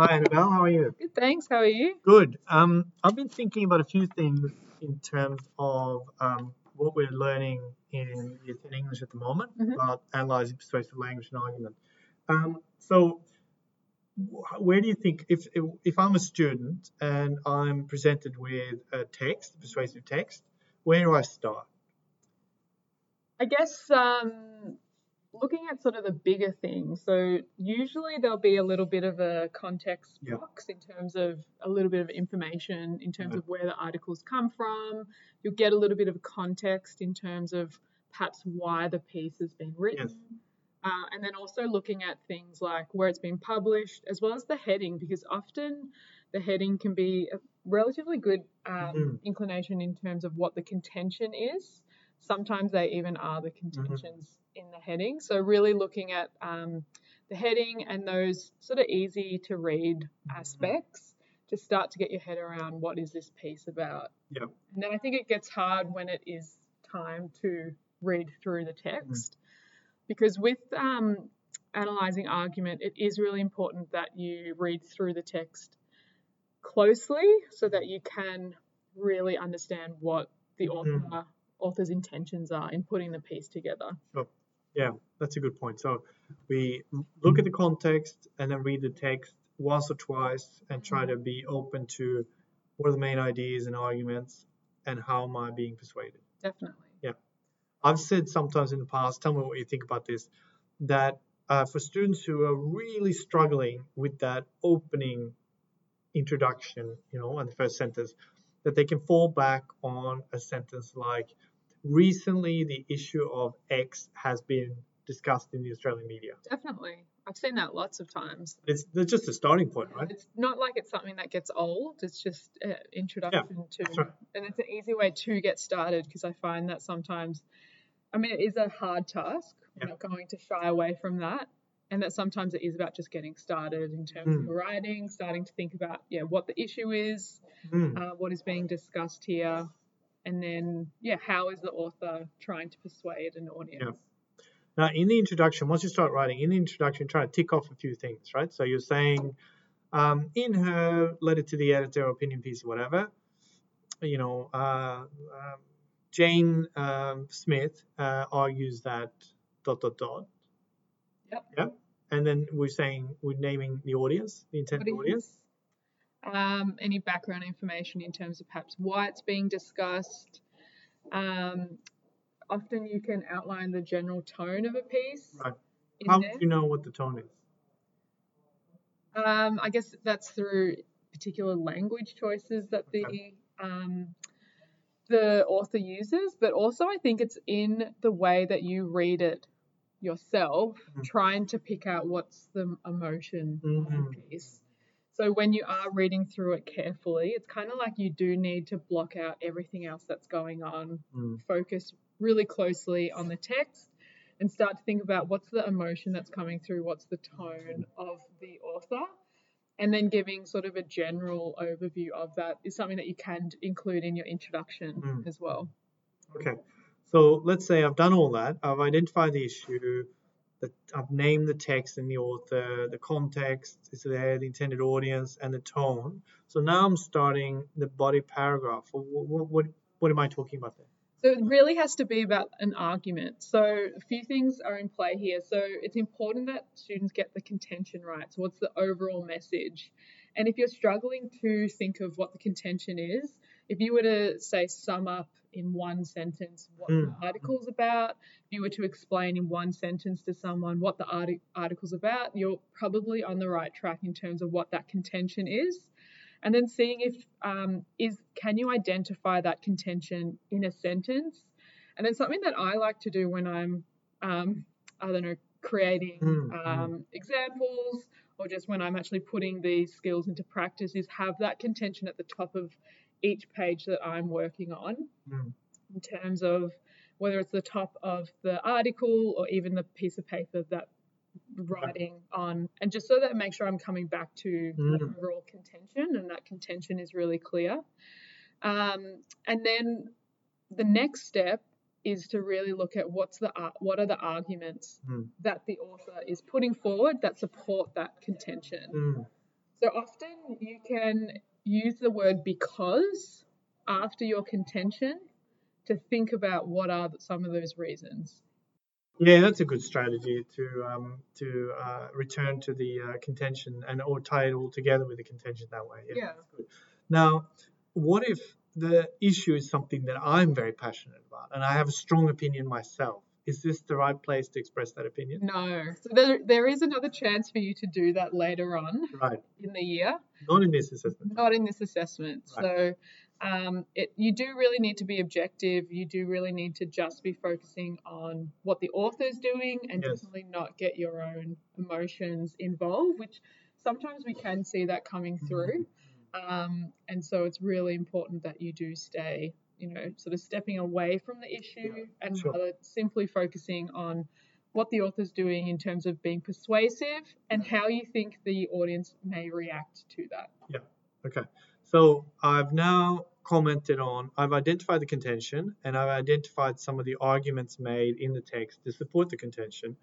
Hi, Annabelle. How are you? Good, thanks. How are you? Good. Um, I've been thinking about a few things in terms of um, what we're learning in 10 English at the moment Mhm. about analyzing persuasive language and argument. Um, so, where do you think, if, if if I'm a student and I'm presented with a text, persuasive text, where do I start? I guess um, looking at sort of the bigger things. So usually there'll be a little bit of a context Yeah. box in terms of a little bit of information in terms Yeah. of where the articles come from. You'll get a little bit of context in terms of perhaps why the piece has been written. Yes. Uh, and then also looking at things like where it's been published, as well as the heading, because often the heading can be a relatively good um, Mhm. inclination in terms of what the contention is. Sometimes they even are the contentions in the heading. So, really looking at um, the heading and those sort of easy to read aspects to start to get your head around what is this piece about. Yeah. And then I think it gets hard when it is time to read through the text because with um, analyzing argument, it is really important that you read through the text closely so that you can really understand what the author Mhm. Author's intentions are in putting the piece together. Yeah, that's a good point. So, we look at the context and then read the text once or twice and try to be open to what are the main ideas and arguments and how am I being persuaded. Definitely. Yeah. I've said sometimes in the past, tell me what you think about this, that uh, for students who are really struggling with that opening introduction, you know, and the first sentence, that they can fall back on a sentence like, recently the issue of X has been discussed in the Australian media. Definitely. I've seen that lots of times. It's, it's just a starting point, right? It's not like it's something that gets old. It's just an introduction to, that's right. and it's an easy way to get started because I find that sometimes, I mean, it is a hard task. Yeah. I'm not going to shy away from that. And that sometimes it is about just getting started in terms Mm. of writing, starting to think about, yeah, what the issue is, Mm. uh, what is being discussed here, and then, yeah, how is the author trying to persuade an audience? yeah. Now, in the introduction, once you start writing, in the introduction, try to tick off a few things, right? So you're saying, um, in her letter to the editor, opinion piece, whatever, you know, uh, um, Jane um, Smith uh, argues that dot dot dot. Yep. Yep. And then we're saying we're naming the audience, the intended audience. Um, any background information in terms of perhaps why it's being discussed. Um, often you can outline the general tone of a piece. Right. How there. do you know what the tone is? Um, I guess that's through particular language choices that the um, the author uses, but also I think it's in the way that you read it yourself, Mhm. trying to pick out what's the emotion of the Mhm. piece. So when you are reading through it carefully, it's kind of like you do need to block out everything else that's going on, Mm. focus really closely on the text, and start to think about what's the emotion that's coming through, what's the tone of the author, and then giving sort of a general overview of that is something that you can include in your introduction Mm. as well. Okay. So let's say I've done all that. I've identified the issue. That I've named the text and the author, the context is there, the intended audience, and the tone. So now I'm starting the body paragraph. What, what, what am I talking about there? So it really has to be about an argument. So a few things are in play here. So it's important that students get the contention right. So what's the overall message? And if you're struggling to think of what the contention is, if you were to say sum up in one sentence what Mm. the article's about, if you were to explain in one sentence to someone what the arti- article's about, you're probably on the right track in terms of what that contention is and then seeing if um, is can you identify that contention in a sentence and then something that i like to do when i'm um, i don't know creating Mm, mm. um, examples or just when i'm actually putting these skills into practice is have that contention at the top of each page that i'm working on Mm. in terms of whether it's the top of the article or even the piece of paper that writing on and just so that make sure I'm coming back to Mm. overall contention and that contention is really clear. Um, and then the next step is to really look at what's the what are the arguments Mm. that the author is putting forward that support that contention. Mm. So often you can use the word because after your contention to think about what are some of those reasons. Yeah, that's a good strategy to um, to uh, return to the uh, contention and or tie it all together with the contention that way. Yeah. Yeah. good. Now, what if the issue is something that I'm very passionate about and I have a strong opinion myself? Is this the right place to express that opinion? No. So there, there is another chance for you to do that later on Right. in the year. Not in this assessment. not in this assessment. Right. So um, it, you do really need to be objective. You do really need to just be focusing on what the author's doing and Yes. definitely not get your own emotions involved, which sometimes we can see that coming Mm-hmm. Um, and so it's really important that you do stay, you know, sort of stepping away from the issue Yeah, and sure. rather simply focusing on what the author's doing in terms of being persuasive and how you think the audience may react to that. Yeah. Okay. So I've now commented on, I've identified the contention and I've identified some of the arguments made in the text to support the contention.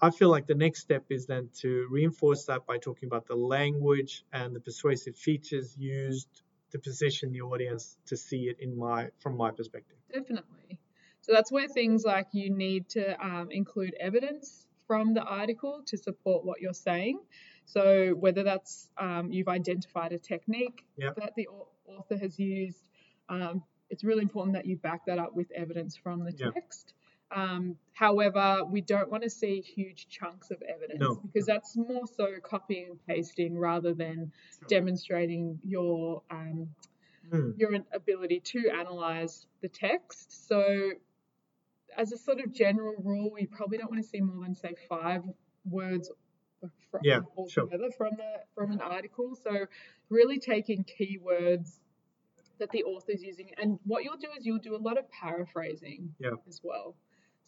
I feel like the next step is then to reinforce that by talking about the language and the persuasive features used to position the audience to see it in my from my perspective. Definitely. So that's where things like you need to um, include evidence from the article to support what you're saying. So whether that's um, you've identified a technique Yep. that the author has used, um, it's really important that you back that up with evidence from the Yep. text. Um, however, we don't want to see huge chunks of evidence No. because that's more so copying and pasting rather than demonstrating your um, Hmm. your ability to analyze the text. So, as a sort of general rule, we probably don't want to see more than say five words from, Yeah, sure. altogether from the from an article. So, really taking keywords that the author's using, and what you'll do is you'll do a lot of paraphrasing Yeah. as well.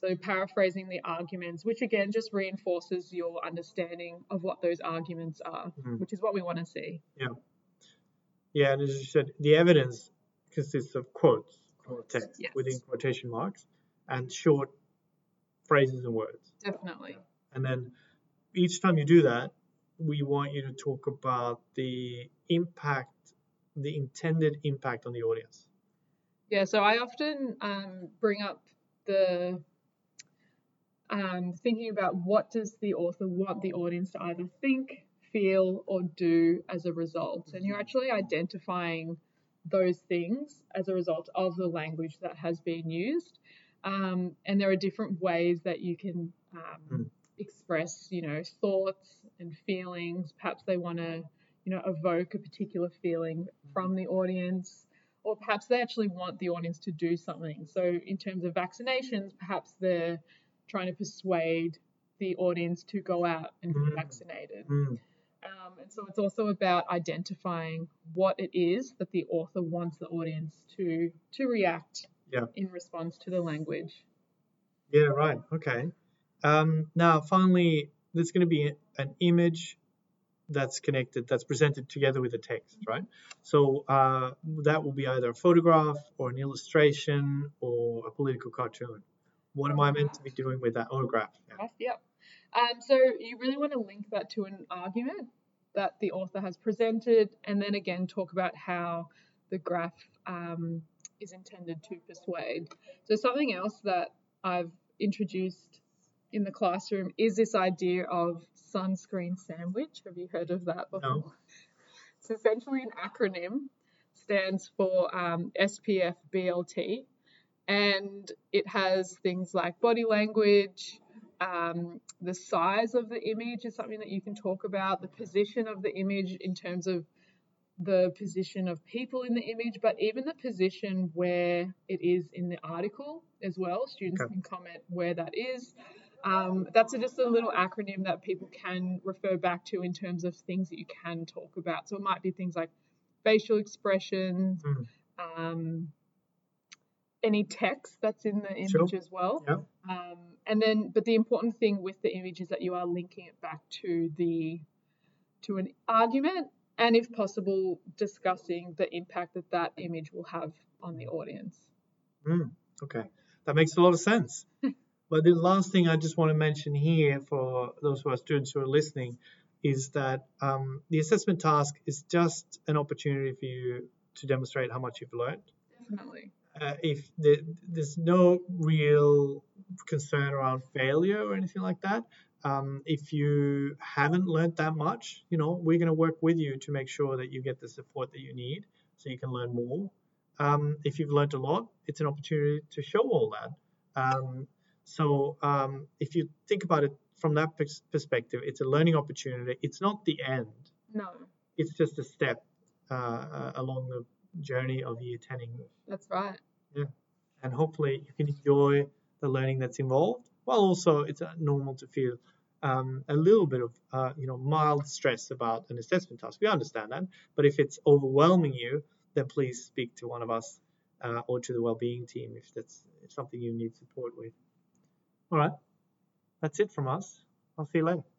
So paraphrasing the arguments, which again just reinforces your understanding of what those arguments are, Mhm. which is what we want to see. Yeah, Yeah, and as you said, the evidence consists of quotes the text Yes. within quotation marks and short phrases and words. Definitely. And then each time you do that, we want you to talk about the impact, the intended impact on the audience. Yeah, so I often um, bring up the um, thinking about what does the author want the audience to either think, feel, or do as a result, and you're actually identifying those things as a result of the language that has been used. Um, and there are different ways that you can um, Mm. express, you know, thoughts and feelings. Perhaps they want to, you know, evoke a particular feeling from the audience or perhaps they actually want the audience to do something. So, in terms of vaccinations, perhaps they're trying to persuade the audience to go out and get Mm. vaccinated. Mm, Um, and so, it's also about identifying what it is that the author wants the audience to to react Yeah. in response to the language. Yeah, right. Okay. Um, now, finally, there's going to be an image that's connected, that's presented together with the text, right? So uh, that will be either a photograph or an illustration or a political cartoon. What am I meant to be doing with that autograph? Yeah. Yep. Um, so you really want to link that to an argument that the author has presented, and then again talk about how the graph um, is intended to persuade. So something else that I've introduced in the classroom is this idea of sunscreen sandwich. Have you heard of that before? No. It's essentially an acronym, stands for um, SPF BLT, and it has things like body language, um, the size of the image is something that you can talk about, the position of the image in terms of the position of people in the image, but even the position where it is in the article as well. Students Okay. can comment where that is. Um, that's a, just a little acronym that people can refer back to in terms of things that you can talk about. So it might be things like facial expressions, Mm. um, any text that's in the image Sure. as well. Yeah. Um, and then, but the important thing with the image is that you are linking it back to the to an argument, and if possible, discussing the impact that that image will have on the audience. Mm, okay, that makes a lot of sense. but the last thing I just want to mention here for those who are students who are listening is that um, the assessment task is just an opportunity for you to demonstrate how much you've learned. Definitely. Uh, if the, there's no real concern around failure or anything like that, um, if you haven't learned that much, you know, we're going to work with you to make sure that you get the support that you need so you can learn more. Um, if you've learned a lot, it's an opportunity to show all that. Um, so um, if you think about it from that perspective, it's a learning opportunity. It's not the end. No, It's just a step uh, uh, along the journey of year 10 English. that's right. And hopefully you can enjoy the learning that's involved, while also it's normal to feel um, a little bit of, uh, you know, mild stress about an assessment task. We understand that. But if it's overwhelming you, then please speak to one of us uh, or to the well-being team if that's something you need support with. All right. That's it from us. I'll see you later.